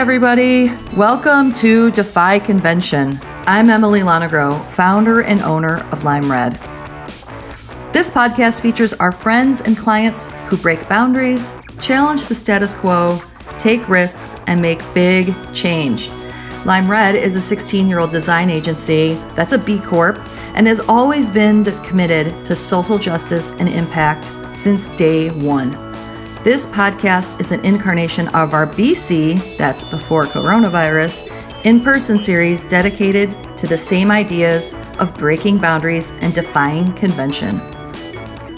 everybody. Welcome to Defy Convention. I'm Emily Lonegro, founder and owner of Lime Red. This podcast features our friends and clients who break boundaries, challenge the status quo, take risks, and make big change. Lime Red is a 16 year old design agency that's a B Corp and has always been committed to social justice and impact since day one. This podcast is an incarnation of our BC, that's before coronavirus, in person series dedicated to the same ideas of breaking boundaries and defying convention.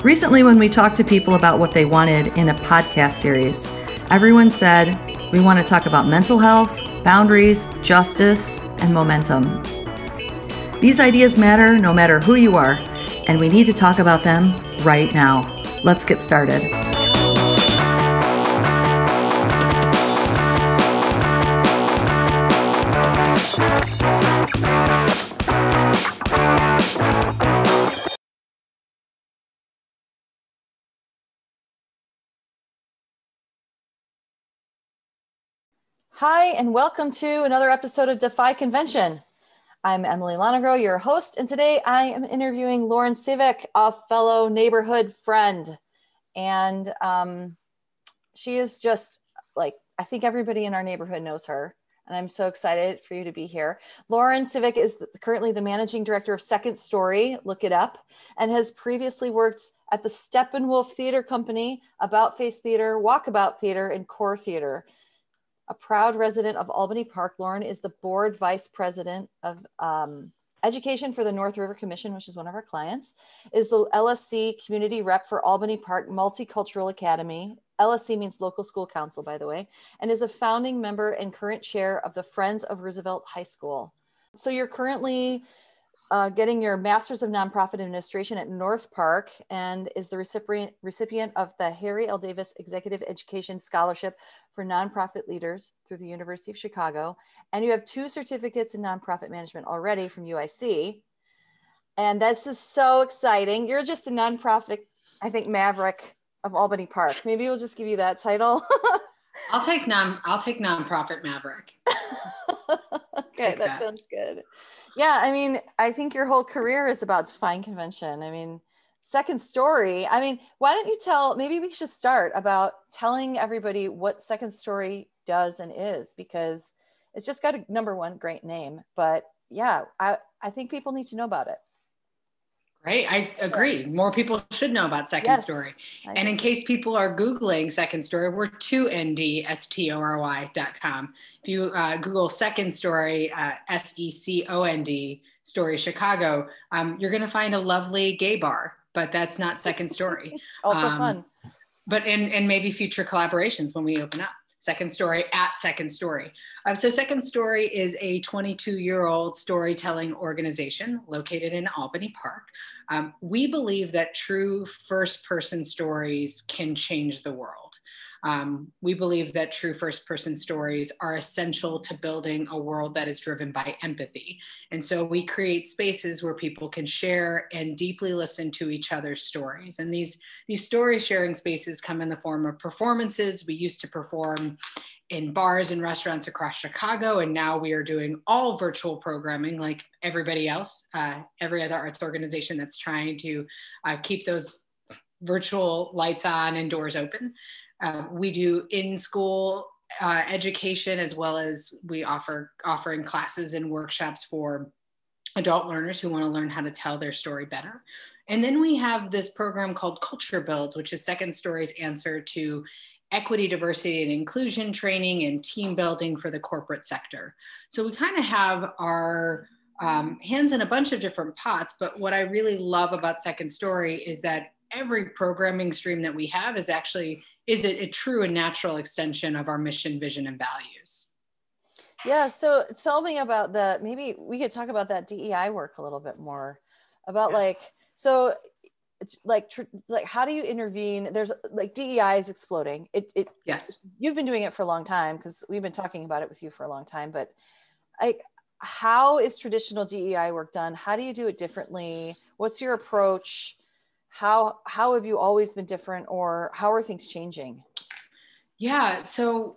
Recently, when we talked to people about what they wanted in a podcast series, everyone said, We want to talk about mental health, boundaries, justice, and momentum. These ideas matter no matter who you are, and we need to talk about them right now. Let's get started. Hi, and welcome to another episode of Defy Convention. I'm Emily Lonegro, your host, and today I am interviewing Lauren Sivak, a fellow neighborhood friend. And um, she is just like, I think everybody in our neighborhood knows her. And I'm so excited for you to be here. Lauren Sivak is currently the managing director of Second Story, look it up, and has previously worked at the Steppenwolf Theater Company, About Face Theater, Walkabout Theater, and Core Theater a proud resident of Albany Park. Lauren is the board vice president of um, education for the North River Commission, which is one of our clients, is the LSC community rep for Albany Park Multicultural Academy. LSC means local school council, by the way, and is a founding member and current chair of the Friends of Roosevelt High School. So you're currently uh, getting your Master's of Nonprofit Administration at North Park and is the recipient, recipient of the Harry L. Davis Executive Education Scholarship for Nonprofit Leaders through the University of Chicago. And you have two certificates in nonprofit management already from UIC. And this is so exciting. You're just a nonprofit, I think, maverick of Albany Park. Maybe we'll just give you that title. I'll take non I'll take nonprofit maverick. okay, that, that. sounds good. Yeah i mean i think your whole career is about defying convention. I mean second story i mean why don't you tell maybe we should start about telling everybody what second story does and is because it's just got a number one great name but yeah i i think people need to know about it Right. I agree. More people should know about Second yes, Story. And in case people are Googling Second Story, we're 2ndstory.com. If you uh, Google Second Story, uh, S E C O N D, Story Chicago, um, you're going to find a lovely gay bar, but that's not Second Story. also um, fun. But in, and maybe future collaborations when we open up. Second Story at Second Story. Um, so, Second Story is a 22 year old storytelling organization located in Albany Park. Um, we believe that true first person stories can change the world. Um, we believe that true first person stories are essential to building a world that is driven by empathy. And so we create spaces where people can share and deeply listen to each other's stories. And these, these story sharing spaces come in the form of performances. We used to perform in bars and restaurants across Chicago. And now we are doing all virtual programming like everybody else, uh, every other arts organization that's trying to uh, keep those virtual lights on and doors open. Um, we do in-school uh, education as well as we offer offering classes and workshops for adult learners who want to learn how to tell their story better. And then we have this program called Culture Builds, which is Second Story's answer to equity, diversity, and inclusion training and team building for the corporate sector. So we kind of have our um, hands in a bunch of different pots, but what I really love about Second Story is that every programming stream that we have is actually is it a true and natural extension of our mission, vision, and values? Yeah. So tell me about the, maybe we could talk about that DEI work a little bit more about yeah. like, so it's like, tr- like, how do you intervene? There's like DEI is exploding. It, it, yes, you've been doing it for a long time because we've been talking about it with you for a long time, but I, how is traditional DEI work done? How do you do it differently? What's your approach? How how have you always been different or how are things changing yeah so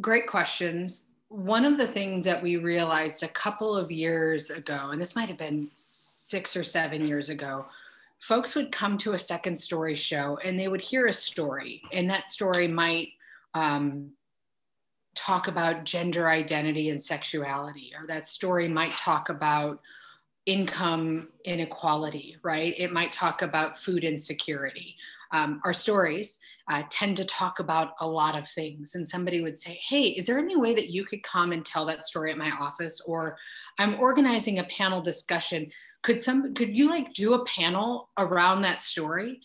great questions. One of the things that we realized a couple of years ago, and this might have been six or seven years ago, folks would come to a second story show and they would hear a story, and that story might um, talk about gender identity and sexuality, or that story might talk about income inequality, right? It might talk about food insecurity. Um, our stories uh, tend to talk about a lot of things. And somebody would say, Hey, is there any way that you could come and tell that story at my office? Or I'm organizing a panel discussion. Could some could you like do a panel around that story?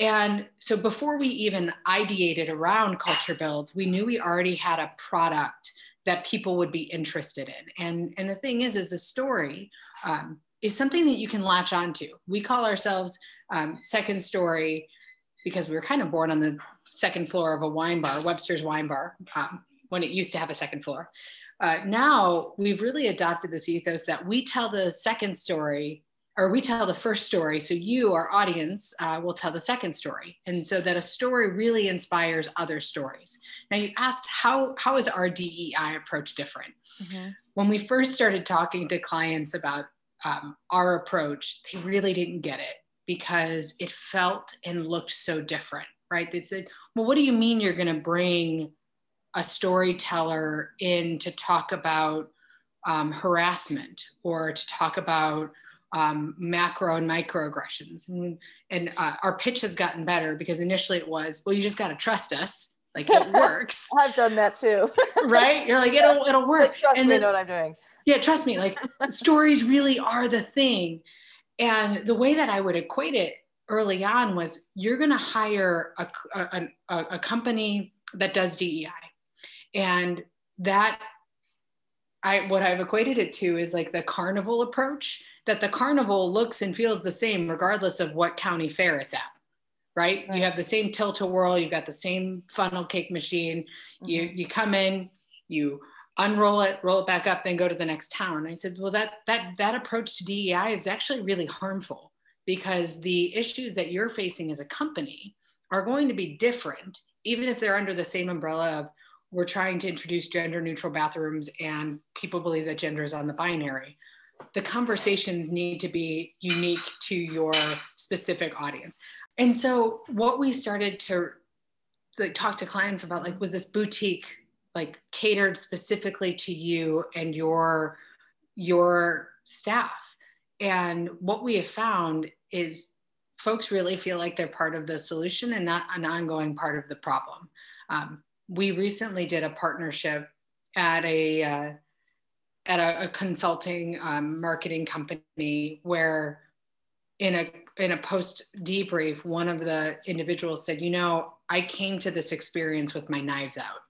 And so before we even ideated around culture builds, we knew we already had a product that people would be interested in. And, and the thing is, is a story um, is something that you can latch onto. We call ourselves um, Second Story because we were kind of born on the second floor of a wine bar, Webster's Wine Bar, um, when it used to have a second floor. Uh, now we've really adopted this ethos that we tell the second story or we tell the first story so you our audience uh, will tell the second story. And so that a story really inspires other stories. Now you asked how how is our dei approach different? Mm-hmm. when we first started talking to clients about um, our approach they really didn't get it because it felt and looked so different right? They said well what do you mean you're going to bring a storyteller in to talk about um, harassment or to talk about um, macro and microaggressions. And, and uh, our pitch has gotten better because initially it was, well, you just got to trust us. Like it works. I've done that too. right? You're like, it'll, it'll work. Like, trust and me, then, know what I'm doing. Yeah, trust me. Like stories really are the thing. And the way that I would equate it early on was you're going to hire a, a, a, a company that does DEI. And that I what I've equated it to is like the carnival approach that the carnival looks and feels the same regardless of what county fair it's at. Right? right. You have the same tilt-a-whirl, you've got the same funnel cake machine. Mm-hmm. You you come in, you unroll it, roll it back up, then go to the next town. I said, well, that that that approach to DEI is actually really harmful because the issues that you're facing as a company are going to be different, even if they're under the same umbrella of we're trying to introduce gender neutral bathrooms and people believe that gender is on the binary the conversations need to be unique to your specific audience. And so what we started to like talk to clients about like was this boutique like catered specifically to you and your your staff. And what we have found is folks really feel like they're part of the solution and not an ongoing part of the problem. Um, we recently did a partnership at a uh, at a, a consulting um, marketing company where in a in a post debrief one of the individuals said you know i came to this experience with my knives out.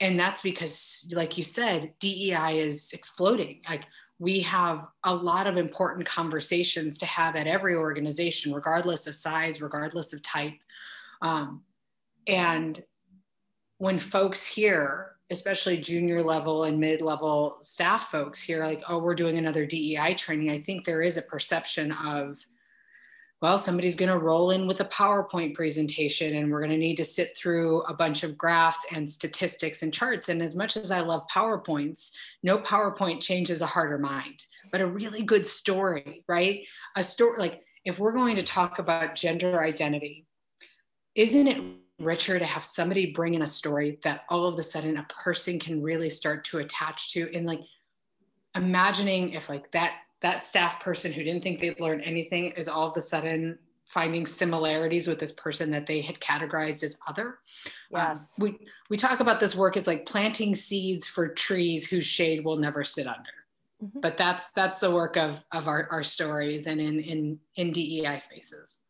And that's because like you said dei is exploding. Like we have a lot of important conversations to have at every organization regardless of size regardless of type. Um, and when folks hear especially junior level and mid level staff folks here, like, oh, we're doing another DEI training, I think there is a perception of, well, somebody's going to roll in with a PowerPoint presentation and we're going to need to sit through a bunch of graphs and statistics and charts. And as much as I love PowerPoints, no PowerPoint changes a harder mind, but a really good story, right? A story like if we're going to talk about gender identity, isn't it richer to have somebody bring in a story that all of a sudden a person can really start to attach to and like imagining if like that that staff person who didn't think they'd learn anything is all of a sudden finding similarities with this person that they had categorized as other. Um, yes. Um, we we talk about this work as like planting seeds for trees whose shade will never sit under. Mm-hmm. But that's that's the work of of our, our stories and in in in DEI spaces.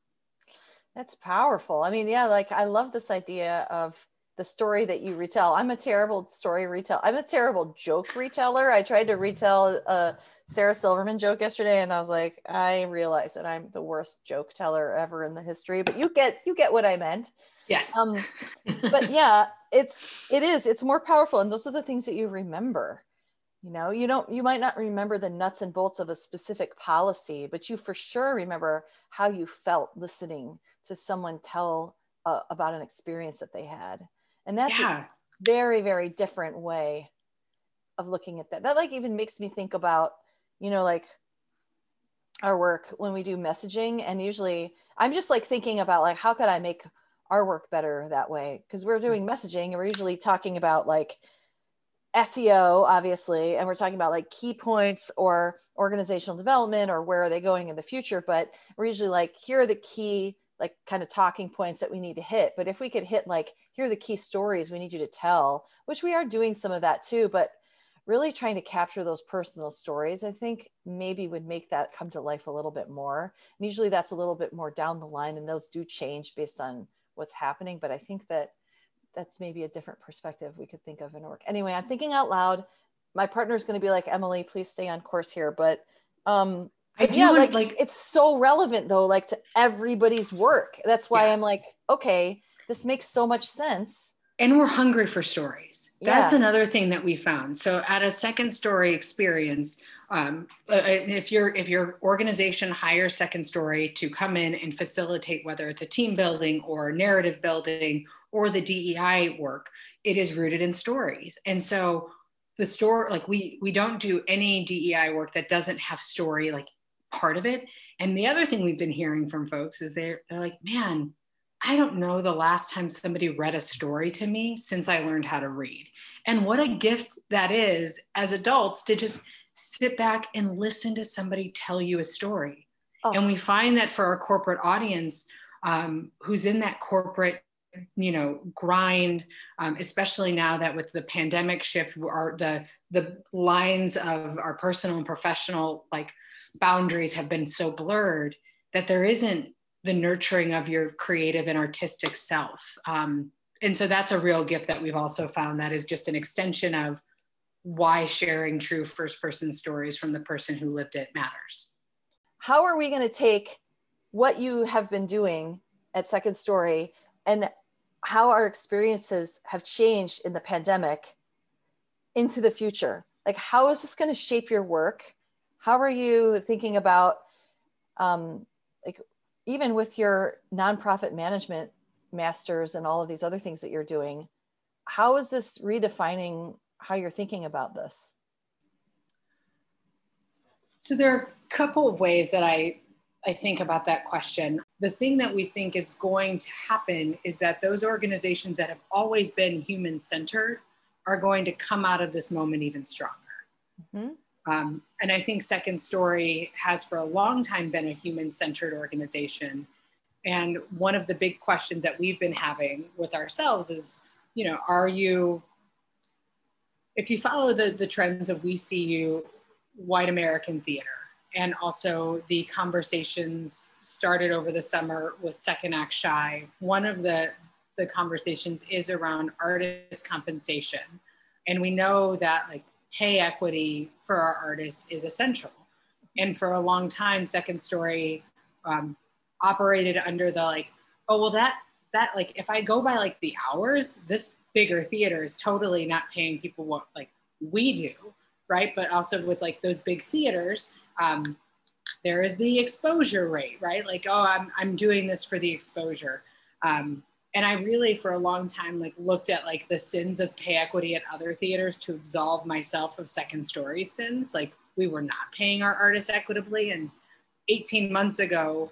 That's powerful. I mean, yeah, like I love this idea of the story that you retell. I'm a terrible story retell. I'm a terrible joke reteller. I tried to retell a Sarah Silverman joke yesterday and I was like, I realize that I'm the worst joke teller ever in the history, but you get you get what I meant. Yes. Um but yeah, it's it is it's more powerful and those are the things that you remember. You know, you don't you might not remember the nuts and bolts of a specific policy, but you for sure remember how you felt listening to someone tell uh, about an experience that they had. And that's yeah. very very different way of looking at that. That like even makes me think about you know like our work when we do messaging and usually i'm just like thinking about like how could i make our work better that way? Because we're doing messaging and we're usually talking about like SEO, obviously, and we're talking about like key points or organizational development or where are they going in the future. But we're usually like, here are the key, like kind of talking points that we need to hit. But if we could hit like, here are the key stories we need you to tell, which we are doing some of that too, but really trying to capture those personal stories, I think maybe would make that come to life a little bit more. And usually that's a little bit more down the line, and those do change based on what's happening. But I think that that's maybe a different perspective we could think of in work. Anyway, I'm thinking out loud. My partner is going to be like, Emily, please stay on course here. But um, I do yeah, like, like it's so relevant though, like to everybody's work. That's why yeah. I'm like, okay, this makes so much sense. And we're hungry for stories. That's yeah. another thing that we found. So at a second story experience, um, uh, if your if your organization hires second story to come in and facilitate whether it's a team building or narrative building or the DEI work, it is rooted in stories. And so the story, like we we don't do any DEI work that doesn't have story like part of it. And the other thing we've been hearing from folks is they're they're like, man, I don't know the last time somebody read a story to me since I learned how to read. And what a gift that is as adults to just sit back and listen to somebody tell you a story. Oh. And we find that for our corporate audience, um, who's in that corporate you know grind um, especially now that with the pandemic shift our the the lines of our personal and professional like boundaries have been so blurred that there isn't the nurturing of your creative and artistic self. Um, and so that's a real gift that we've also found that is just an extension of why sharing true first person stories from the person who lived it matters. How are we going to take what you have been doing at second story and how our experiences have changed in the pandemic into the future. Like how is this going to shape your work? How are you thinking about um, like even with your nonprofit management masters and all of these other things that you're doing how is this redefining how you're thinking about this? So there are a couple of ways that i i think about that question the thing that we think is going to happen is that those organizations that have always been human centered are going to come out of this moment even stronger. Mm-hmm. Um, and I think Second Story has for a long time been a human centered organization. And one of the big questions that we've been having with ourselves is, you know, are you, if you follow the, the trends of We See You, white American theater, and also the conversations started over the summer with Second Act Shy. One of the, the conversations is around artist compensation. And we know that like pay equity for our artists is essential. And for a long time, Second Story um, operated under the like, oh, well, that, that like, if I go by like the hours, this bigger theater is totally not paying people what like we do, right? But also with like those big theaters, um, there is the exposure rate, right? Like, oh, I'm, I'm doing this for the exposure. Um, and I really, for a long time, like looked at like the sins of pay equity at other theaters to absolve myself of second story sins. Like we were not paying our artists equitably. And 18 months ago,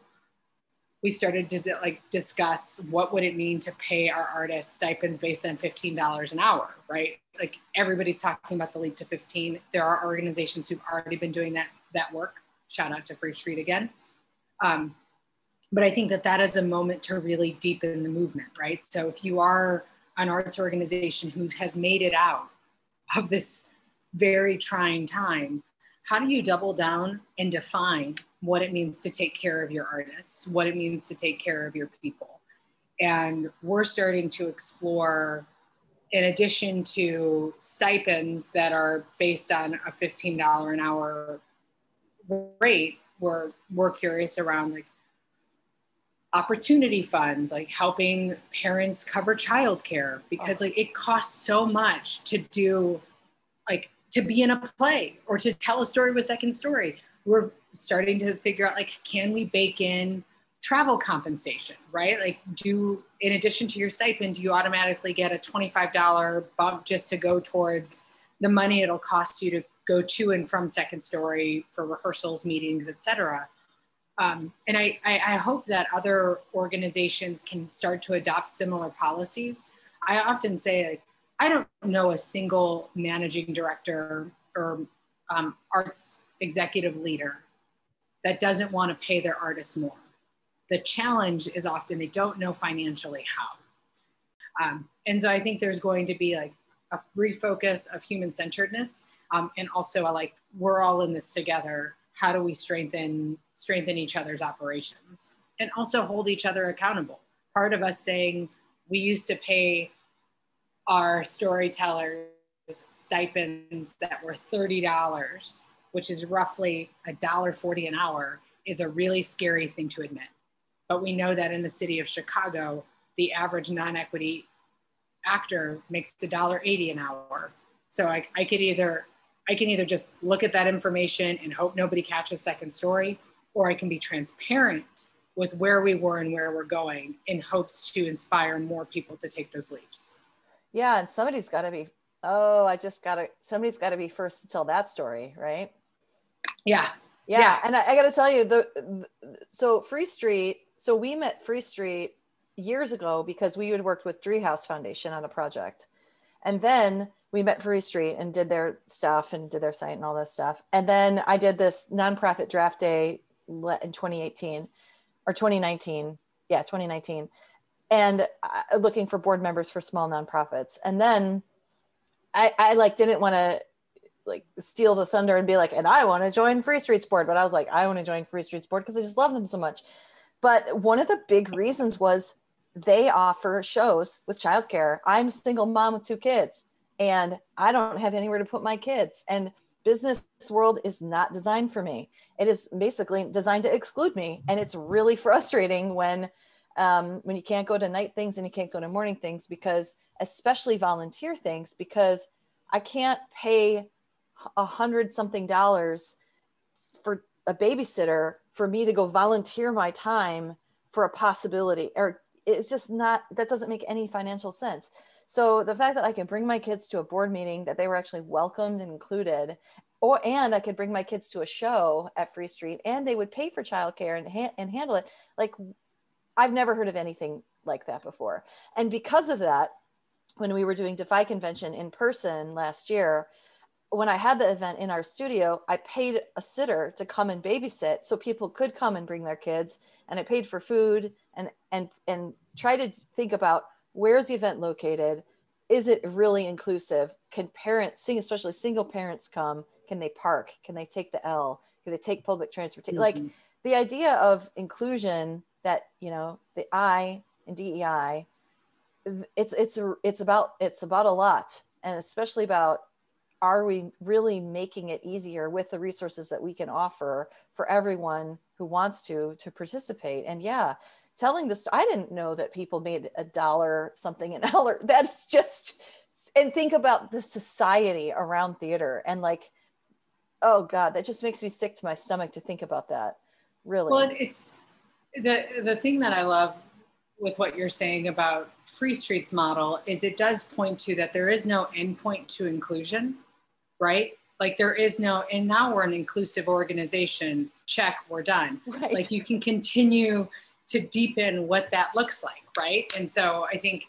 we started to like discuss what would it mean to pay our artists stipends based on $15 an hour, right? Like everybody's talking about the leap to 15. There are organizations who've already been doing that that work. Shout out to Free Street again. Um, but I think that that is a moment to really deepen the movement, right? So if you are an arts organization who has made it out of this very trying time, how do you double down and define what it means to take care of your artists, what it means to take care of your people? And we're starting to explore, in addition to stipends that are based on a $15 an hour rate, we're we're curious around like opportunity funds, like helping parents cover childcare because oh. like it costs so much to do like to be in a play or to tell a story with second story. We're starting to figure out like can we bake in travel compensation, right? Like, do in addition to your stipend, do you automatically get a $25 bump just to go towards the money it'll cost you to go to and from second story for rehearsals, meetings, etc. Um, and I, I, I hope that other organizations can start to adopt similar policies. I often say, like, I don't know a single managing director or um, arts executive leader that doesn't want to pay their artists more. The challenge is often they don't know financially how. Um, and so I think there's going to be like a refocus of human centeredness um, and also a, like we're all in this together. How do we strengthen strengthen each other's operations and also hold each other accountable? Part of us saying we used to pay our storytellers stipends that were $30, which is roughly a dollar 40 an hour, is a really scary thing to admit. But we know that in the city of Chicago, the average non-equity actor makes a dollar 80 an hour. So I, I could either I can either just look at that information and hope nobody catches second story, or I can be transparent with where we were and where we're going in hopes to inspire more people to take those leaps. Yeah, and somebody's got to be. Oh, I just got to. Somebody's got to be first to tell that story, right? Yeah. Yeah, yeah. and I, I got to tell you the, the so Free Street so we met Free Street years ago because we had worked with Driehaus Foundation on a project. And then we met Free Street and did their stuff and did their site and all this stuff. And then I did this nonprofit draft day in 2018 or 2019. Yeah, 2019. And uh, looking for board members for small nonprofits. And then I, I like didn't want to like steal the thunder and be like, and I want to join Free Street's board. But I was like, I want to join Free Street's board because I just love them so much. But one of the big reasons was they offer shows with childcare. I'm a single mom with two kids and I don't have anywhere to put my kids. And business world is not designed for me. It is basically designed to exclude me. And it's really frustrating when um, when you can't go to night things and you can't go to morning things because especially volunteer things because I can't pay a hundred something dollars for a babysitter for me to go volunteer my time for a possibility or it's just not that doesn't make any financial sense. So the fact that i can bring my kids to a board meeting that they were actually welcomed and included or and i could bring my kids to a show at free street and they would pay for childcare and, ha- and handle it like i've never heard of anything like that before. And because of that when we were doing defy convention in person last year when I had the event in our studio, I paid a sitter to come and babysit so people could come and bring their kids. And I paid for food and and and try to think about where's the event located? Is it really inclusive? Can parents, sing, especially single parents, come? Can they park? Can they take the L? Can they take public transportation? Mm-hmm. Like the idea of inclusion that you know the I and DEI, it's it's it's about it's about a lot, and especially about are we really making it easier with the resources that we can offer for everyone who wants to to participate? And yeah telling this i didn't know that people made a dollar something an hour. That's just and think about the society around theater and like oh god that just makes me sick to my stomach to think about that really. Well it's the the thing that i love with what you're saying about free streets model is it does point to that there is no endpoint to inclusion right? Like there is no, and now we're an inclusive organization. Check, we're done. Right. Like you can continue to deepen what that looks like, right? And so I think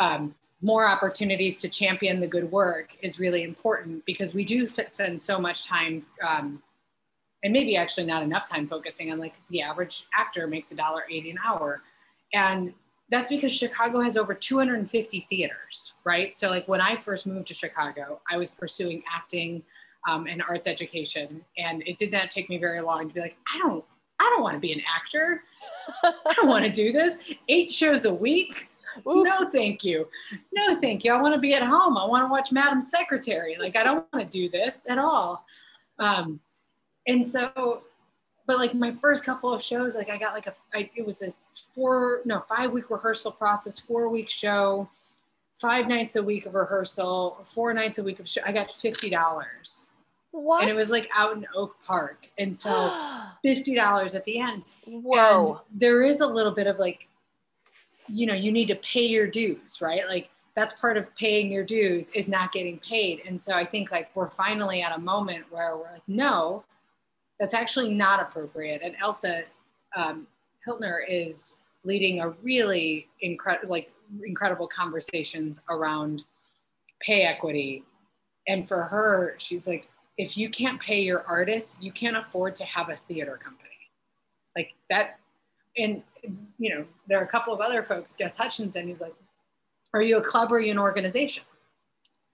um, more opportunities to champion the good work is really important because we do spend so much time um, and maybe actually not enough time focusing on like the average actor makes a dollar 80 an hour and that's because Chicago has over 250 theaters, right? So, like when I first moved to Chicago, I was pursuing acting um, and arts education, and it did not take me very long to be like, I don't, I don't want to be an actor. I don't want to do this. Eight shows a week. Oof. No, thank you. No, thank you. I want to be at home. I want to watch Madam Secretary. Like, I don't want to do this at all. Um, and so, but like my first couple of shows, like I got like a, I, it was a four, no, five week rehearsal process, four week show, five nights a week of rehearsal, four nights a week of show. I got $50. What? And it was like out in Oak Park. And so $50 at the end. Whoa. And there is a little bit of like, you know, you need to pay your dues, right? Like that's part of paying your dues is not getting paid. And so I think like we're finally at a moment where we're like, no, that's actually not appropriate. And Elsa um, Hiltner is leading a really incredible, like incredible conversations around pay equity. And for her, she's like, if you can't pay your artists, you can't afford to have a theater company. Like that, and you know, there are a couple of other folks, Gus Hutchinson, who's like, are you a club or are you an organization?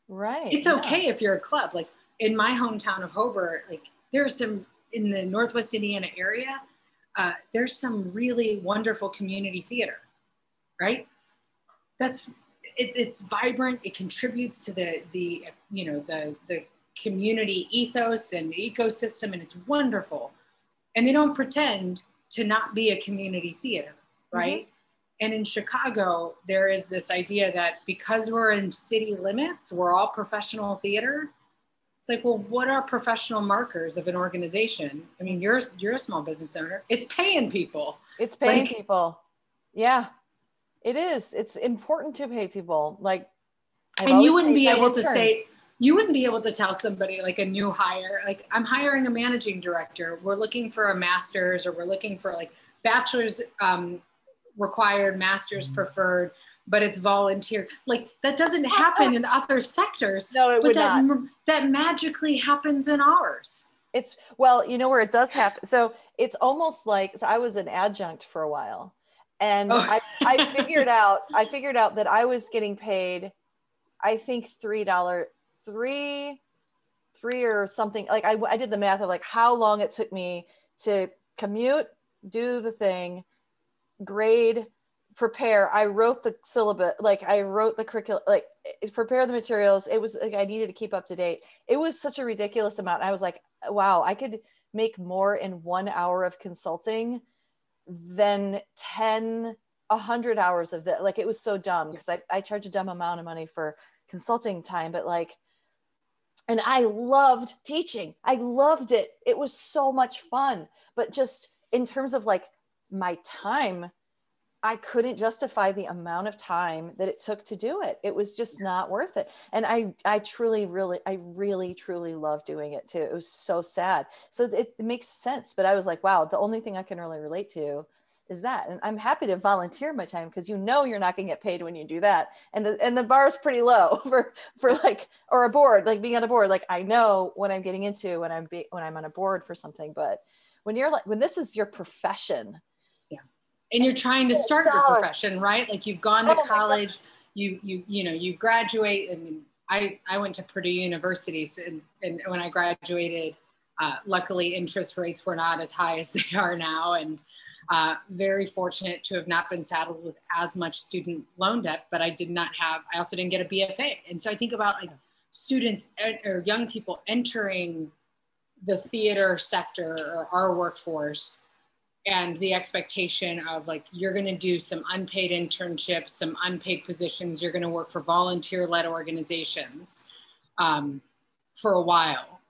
Right. It's yeah. okay if you're a club. Like in my hometown of Hobart, like there's some in the Northwest Indiana area, uh, there's some really wonderful community theater, right? That's it, it's vibrant. It contributes to the the you know the the community ethos and ecosystem, and it's wonderful. And they don't pretend to not be a community theater, right? Mm-hmm. And in Chicago, there is this idea that because we're in city limits, we're all professional theater. It's like, well, what are professional markers of an organization? I mean, you're you're a small business owner. It's paying people. It's paying like, people. Yeah, it is. It's important to pay people. Like, I've and you wouldn't be able to say you wouldn't be able to tell somebody like a new hire, like I'm hiring a managing director. We're looking for a master's, or we're looking for like bachelor's um, required, master's mm-hmm. preferred, but it's volunteer. Like that doesn't happen oh. in other sectors. No, it would that, not. That magically happens in ours. It's well, you know where it does happen. So it's almost like so I was an adjunct for a while, and oh. I, I figured out I figured out that I was getting paid, I think three dollar three three or something like I, I did the math of like how long it took me to commute do the thing grade prepare i wrote the syllabus like i wrote the curriculum like eh, prepare the materials it was like i needed to keep up to date. It was such a ridiculous amount i was like wow i could make more in one hour of consulting than 10 100 hours of that like it was so dumb because I, I charge a dumb amount of money for consulting time but like and i loved teaching i loved it it was so much fun but just in terms of like my time I couldn't justify the amount of time that it took to do it. It was just not worth it. And I, I truly, really, I really, truly love doing it too. It was so sad. So it, it, makes sense. But I was like, wow, the only thing I can really relate to is that. And I'm happy to volunteer my time because you know you're not going to get paid when you do that. And the and the bar is pretty low for for like or a board, like being on a board. Like I know what I'm getting into when I'm be, when I'm on a board for something. But when you're like when this is your profession and you're trying to start your profession right? Like you've gone to oh college you you you know you graduate I mean I I went to Purdue University so, and, and when I graduated uh, luckily interest rates were not as high as they are now and uh, very fortunate to have not been saddled with as much student loan debt but I did not have I also didn't get a BFA and so I think about like students or young people entering the theater sector or our workforce and the expectation of like you're going to do some unpaid internships some unpaid positions you're going to work for volunteer-led organizations um, for a while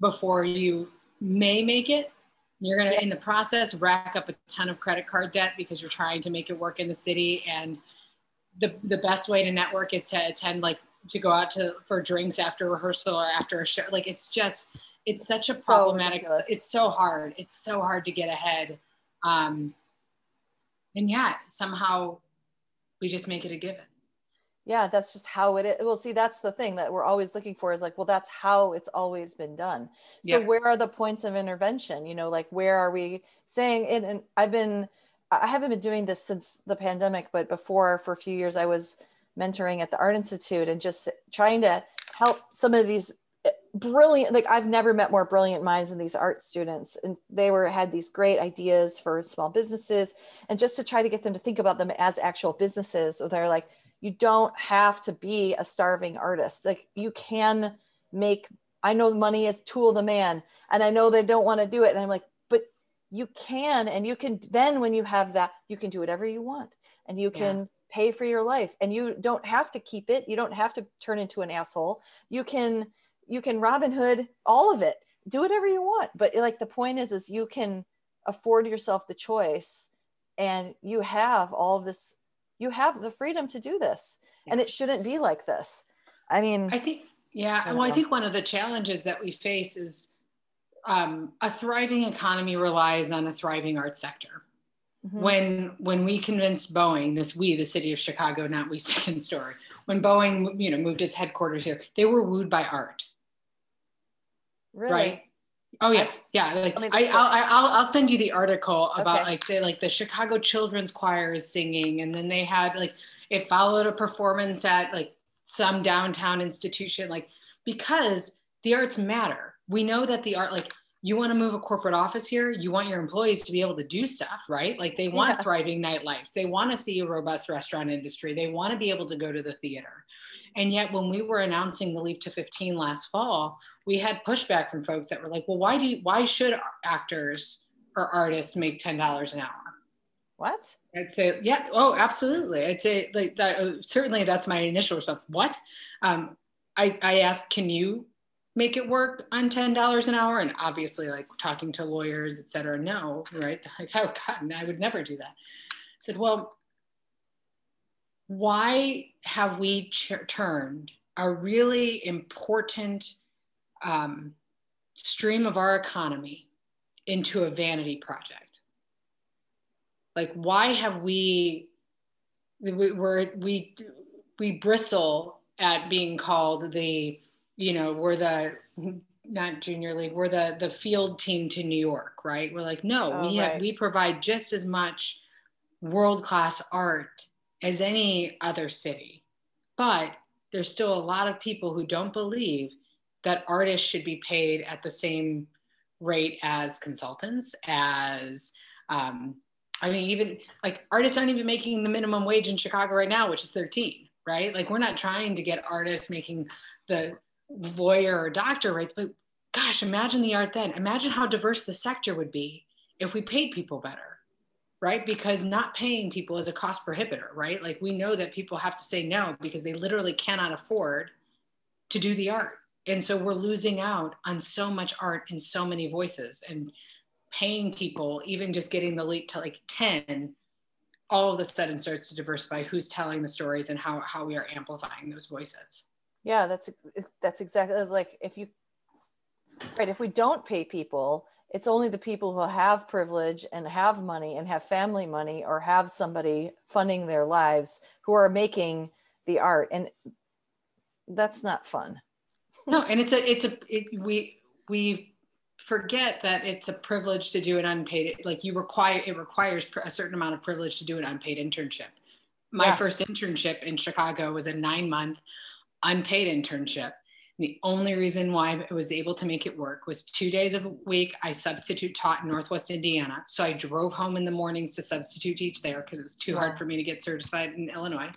before you may make it. You're going to in the process rack up a ton of credit card debt because you're trying to make it work in the city and the, the best way to network is to attend like to go out to for drinks after rehearsal or after a show. Like it's just it's such a problematic so it's so hard it's so hard to get ahead um, and yeah, somehow we just make it a given. Yeah, that's just how it is. Well, see, that's the thing that we're always looking for is like, well, that's how it's always been done. So, yeah. where are the points of intervention? You know, like, where are we saying? And, and I've been, I haven't been doing this since the pandemic, but before for a few years, I was mentoring at the Art Institute and just trying to help some of these brilliant like i've never met more brilliant minds than these art students and they were had these great ideas for small businesses and just to try to get them to think about them as actual businesses so they're like you don't have to be a starving artist like you can make i know money is tool the man and i know they don't want to do it and i'm like but you can and you can then when you have that you can do whatever you want and you can yeah. pay for your life and you don't have to keep it you don't have to turn into an asshole you can you can Robin Hood all of it. Do whatever you want. But like the point is, is you can afford yourself the choice and you have all of this, you have the freedom to do this. Yeah. And it shouldn't be like this. I mean, I think, yeah. I well, I think one of the challenges that we face is um, a thriving economy relies on a thriving arts sector. Mm-hmm. When when we convinced Boeing, this we, the city of Chicago, not we second story, when Boeing you know moved its headquarters here, they were wooed by art. Really? Right. Oh yeah, yeah. Like I, mean, I, I'll, I'll, I'll send you the article about okay. like the like the Chicago Children's Choir is singing, and then they had like it followed a performance at like some downtown institution, like because the arts matter. We know that the art, like you want to move a corporate office here, you want your employees to be able to do stuff, right? Like they want yeah. thriving nightlives, they want to see a robust restaurant industry, they want to be able to go to the theater. And yet, when we were announcing the leap to 15 last fall, we had pushback from folks that were like, "Well, why do you, why should actors or artists make ten dollars an hour?" What? I'd say, yeah, oh, absolutely. I'd say like that. Uh, certainly, that's my initial response. What? Um, I I asked, can you make it work on $10 an hour. And obviously like talking to lawyers et cetera no right? Like oh god i would never do that. I said well why have we ch- turned a really important um, stream of our economy into a vanity project? Like why have we we we we, we bristle at being called the you know, we're the not junior league, we're the the field team to New York, right? We're like, no, oh, we have we provide just as much world class art as any other city. But there's still a lot of people who don't believe that artists should be paid at the same rate as consultants, as um, I mean, even like artists aren't even making the minimum wage in Chicago right now, which is 13, right? Like we're not trying to get artists making the lawyer or doctor rates, but gosh, imagine the art then. Imagine how diverse the sector would be if we paid people better, right? Because not paying people is a cost prohibitor, right? Like we know that people have to say no because they literally cannot afford to do the art. And so we're losing out on so much art and so many voices and paying people, even just getting the leap to like 10, all of a sudden starts to diversify who's telling the stories and how, how we are amplifying those voices yeah that's that's exactly uh, like if you right if we don't pay people it's only the people who have privilege and have money and have family money or have somebody funding their lives who are making the art and that's not fun no and it's a it's a it, we we forget that it's a privilege to do an unpaid like you require it requires a certain amount of privilege to do an unpaid internship my yeah. first internship in chicago was a nine month unpaid internship. The only reason why I was able to make it work was two days a week. I substitute taught in Northwest Indiana. So I drove home in the mornings to substitute teach there because it was too hard for me to get certified in Illinois.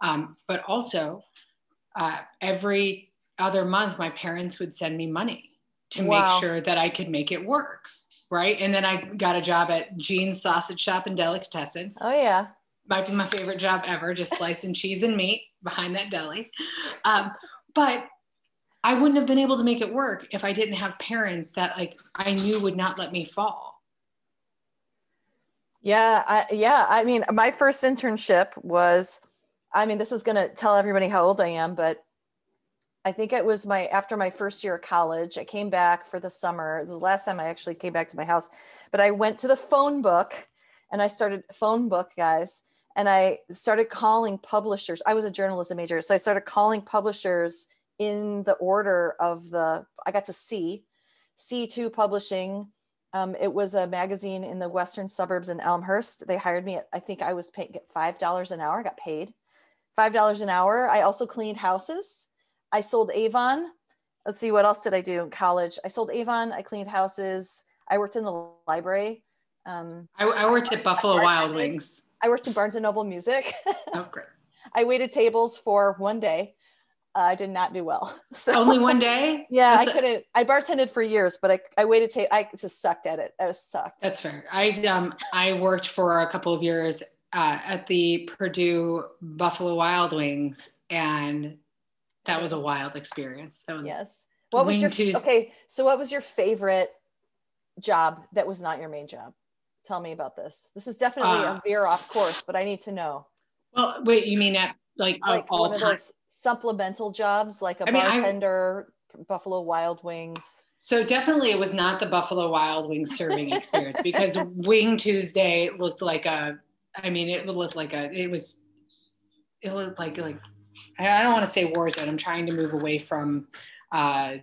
Um, but also, uh, every other month, my parents would send me money to wow. make sure that I could make it work. Right. And then I got a job at Gene's Sausage Shop and Delicatessen. Oh, yeah. Might be my favorite job ever, just slicing cheese and meat behind that deli. Um, but I wouldn't have been able to make it work if I didn't have parents that like I knew would not let me fall. Yeah, I, yeah. I mean, my first internship was, I mean, this is going to tell everybody how old I am, but I think it was my after my first year of college. I came back for the summer. It was the last time I actually came back to my house, but I went to the phone book and I started phone book, guys and I started calling publishers. I was a journalism major, so I started calling publishers in the order of the. I got to C, C2 Publishing. Um, it was a magazine in the western suburbs in Elmhurst. They hired me. At, I think I was paying five dollars an hour. I got paid five dollars an hour. I also cleaned houses. I sold Avon. Let's see, what else did I do in college? I sold Avon. I cleaned houses. I worked in the library. Um, I, I worked at Buffalo Wild Wings. I worked in Barnes and Noble Music. Oh, great. I waited tables for one day. Uh, I did not do well. So, Only one day? Yeah, That's I couldn't. A- I bartended for years, but I, I waited. Ta- I just sucked at it. I was sucked. That's fair. I um I worked for a couple of years uh, at the Purdue Buffalo Wild Wings, and that was a wild experience. That was yes. What was your Tues- okay? So what was your favorite job that was not your main job? Tell me about this. This is definitely Uh, a veer off course, but I need to know. Well, wait, you mean at like, Like all one of those supplemental jobs, like a I mean, I- bartender, Buffalo Wild Wings. So definitely it was not the Buffalo Wild Wings serving experience because Wing Tuesday looked like a I mean it looked like a it was it looked like like I I don't want to say war zone. I'm trying to move away from uh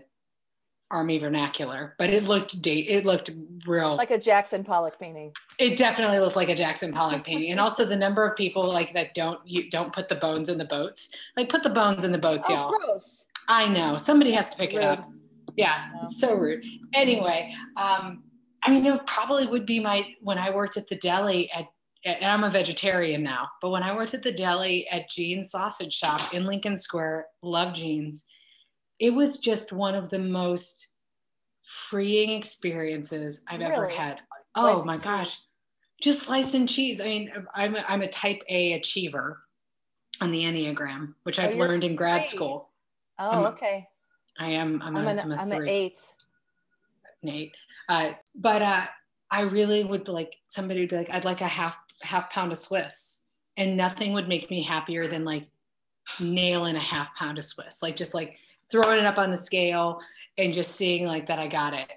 army vernacular, but it looked date it looked real like a Jackson Pollock painting. it definitely looked like a Jackson Pollock painting. And also the number of people like that don't you don't put the bones in the boats. Like put the bones in the boats, Oh, y'all. gross. I know. Somebody has to pick it up. Yeah, it's so rude. Anyway, um, I mean, it probably would be my when I worked at the deli at, and I'm a vegetarian now, but when I worked at the deli at Gene's Sausage Shop in Lincoln Square, love Gene's, it was just one of the most freeing experiences I've ever had. Oh and my gosh, just slice and cheese. I mean, I'm a, I'm a type A achiever on the Enneagram, which Oh, I've learned in grad three. school. Oh, I'm okay. I am. I'm, I'm, a, an I'm a I'm an eight. Nate. Uh, but uh, I really would be like somebody would be like, I'd like a half half pound of Swiss, and nothing would make me happier than like nailing a half pound of Swiss, like just like throwing it up on the scale and just seeing like that I got it,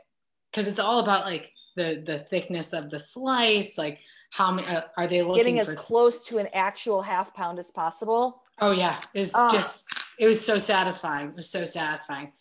because it's all about like the the thickness of the slice, like how many uh, are they looking Getting as for? close to an actual half pound as possible. Oh yeah, it's Ah. just it was so satisfying. It was so satisfying.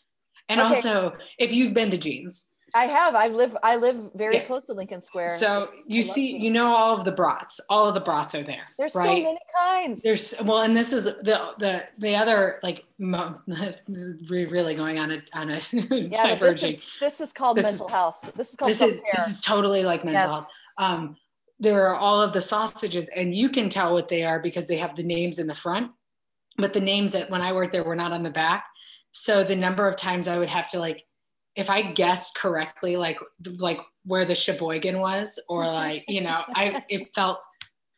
And Okay. also, if you've been to Gene's, I have. I live. I live very Yeah. close to Lincoln Square. So you see, you know all of the brats. All of the brats are there. there's right? so many kinds. There's well, and this is the the the other like we're really going on a on a yeah, this is this is called This mental is- health. This is called This is this is totally like mental Yes. health. Um, there are all of the sausages, and you can tell what they are because they have the names in the front, but the names that when I worked there were not on the back. So the number of times I would have to like, if I guessed correctly, like like where the Sheboygan was, or like you know, I it felt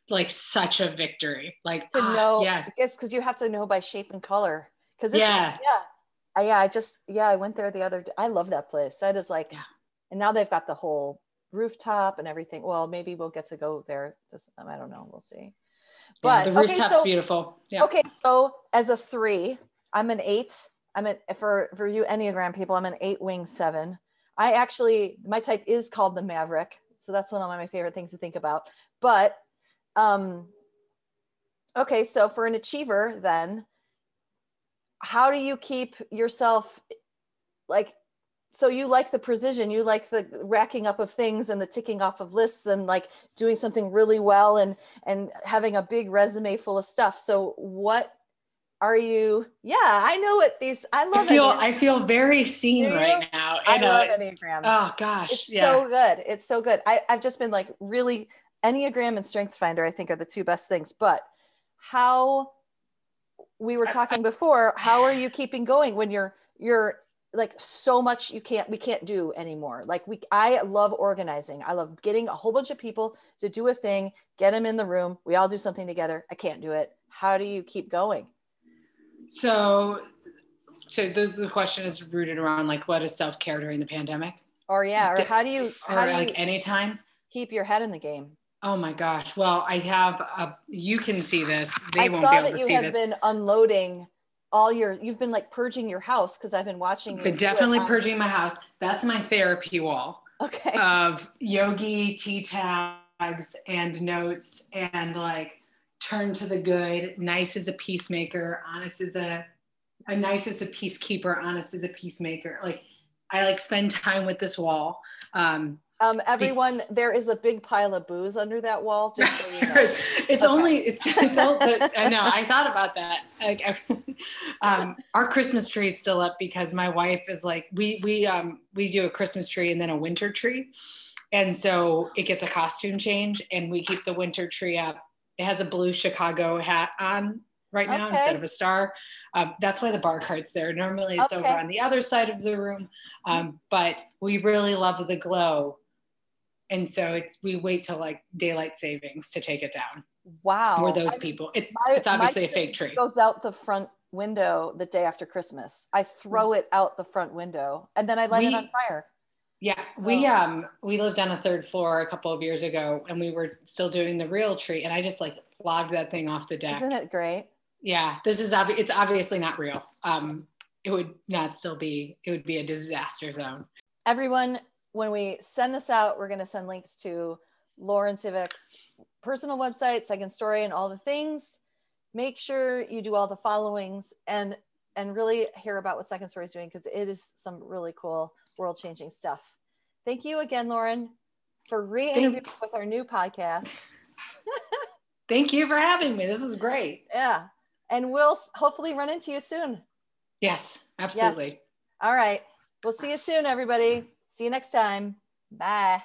like such a victory. Like to ah, know. yes, It's because you have to know by shape and color. Because yeah, yeah, I, yeah. I just yeah, I went there the other. day. I love that place. That is like, Yeah. and now they've got the whole rooftop and everything. Well, maybe we'll get to go there. This, I don't know. We'll see. yeah, But the okay, rooftop's so- beautiful. Yeah. Okay, so as a three, I'm an eight. I'm an for for you Enneagram people, I'm an eight wing seven. I actually my type is called the Maverick, so that's one of my favorite things to think about. But um, okay, so for an achiever, then how do you keep yourself like? So you like the precision, you like the racking up of things and the ticking off of lists and like doing something really well and and having a big resume full of stuff. So what are you? Yeah, I know what these. I I love. feel Enneagram. I feel very seen right now. I know love it- Enneagram. Oh gosh, it's yeah. so good. It's so good. I, I've just been like really Enneagram and Strengths Finder. I think are the two best things. But how we were I- talking before, how are you keeping going when you're you're like so much you can't we can't do anymore like we i love organizing i love getting a whole bunch of people to do a thing get them in the room we all do something together i can't do it how do you keep going So, so the, the question is rooted around like what is self care during the pandemic, or yeah or how do you or how do you like anytime? keep your head in the game Oh my gosh! Well, I have a. You can see this. They i won't saw be able that to you see have this. been unloading all your you've been like purging your house because i've been watching you Been definitely purging my house. That's my therapy wall okay of yogi tea tags and notes and like turn to the good. Nice as a peacemaker. Honest as a, a nice as a peacekeeper. Honest as a peacemaker. Like I like spend time with this wall. Um, um everyone there is a big pile of booze under that wall just so you know it's Okay. only it's it's all but I know I thought about that like um our Christmas tree is still up because my wife is like we we um we do a Christmas tree and then a winter tree and so it gets a costume change and we keep the winter tree up it has a blue Chicago hat on right now Okay. instead of a star. Um, that's why the bar cart's there. Normally it's over on the other side of the room um, but we really love the glow. And so it's we wait till like daylight savings to take it down. Wow. We're those I- people. It, my- it's obviously a fake tree. It goes out the front window the day after Christmas. I throw it out the front window and then I light We- it on fire. Yeah, we Oh. um we lived on a third floor a couple of years ago, and we were still doing the real tree, and I just like logged that thing off the deck. Isn't it great? Yeah, this is obvi- it's obviously not real. Um, it would not still be. It would be a disaster zone. Everyone, when we send this out, we're going to send links to Lauren Sivak's personal website, Second Story, and all the things. Make sure you do all the followings and and really hear about what Second Story is doing because it is some really cool world changing stuff. Thank you again, Lauren, for re-interviewing with our new podcast. Thank you for having me. This is great. Yeah, and we'll hopefully run into you soon. Yes, absolutely. Yes. All right. We'll see you soon, everybody. See you next time. Bye.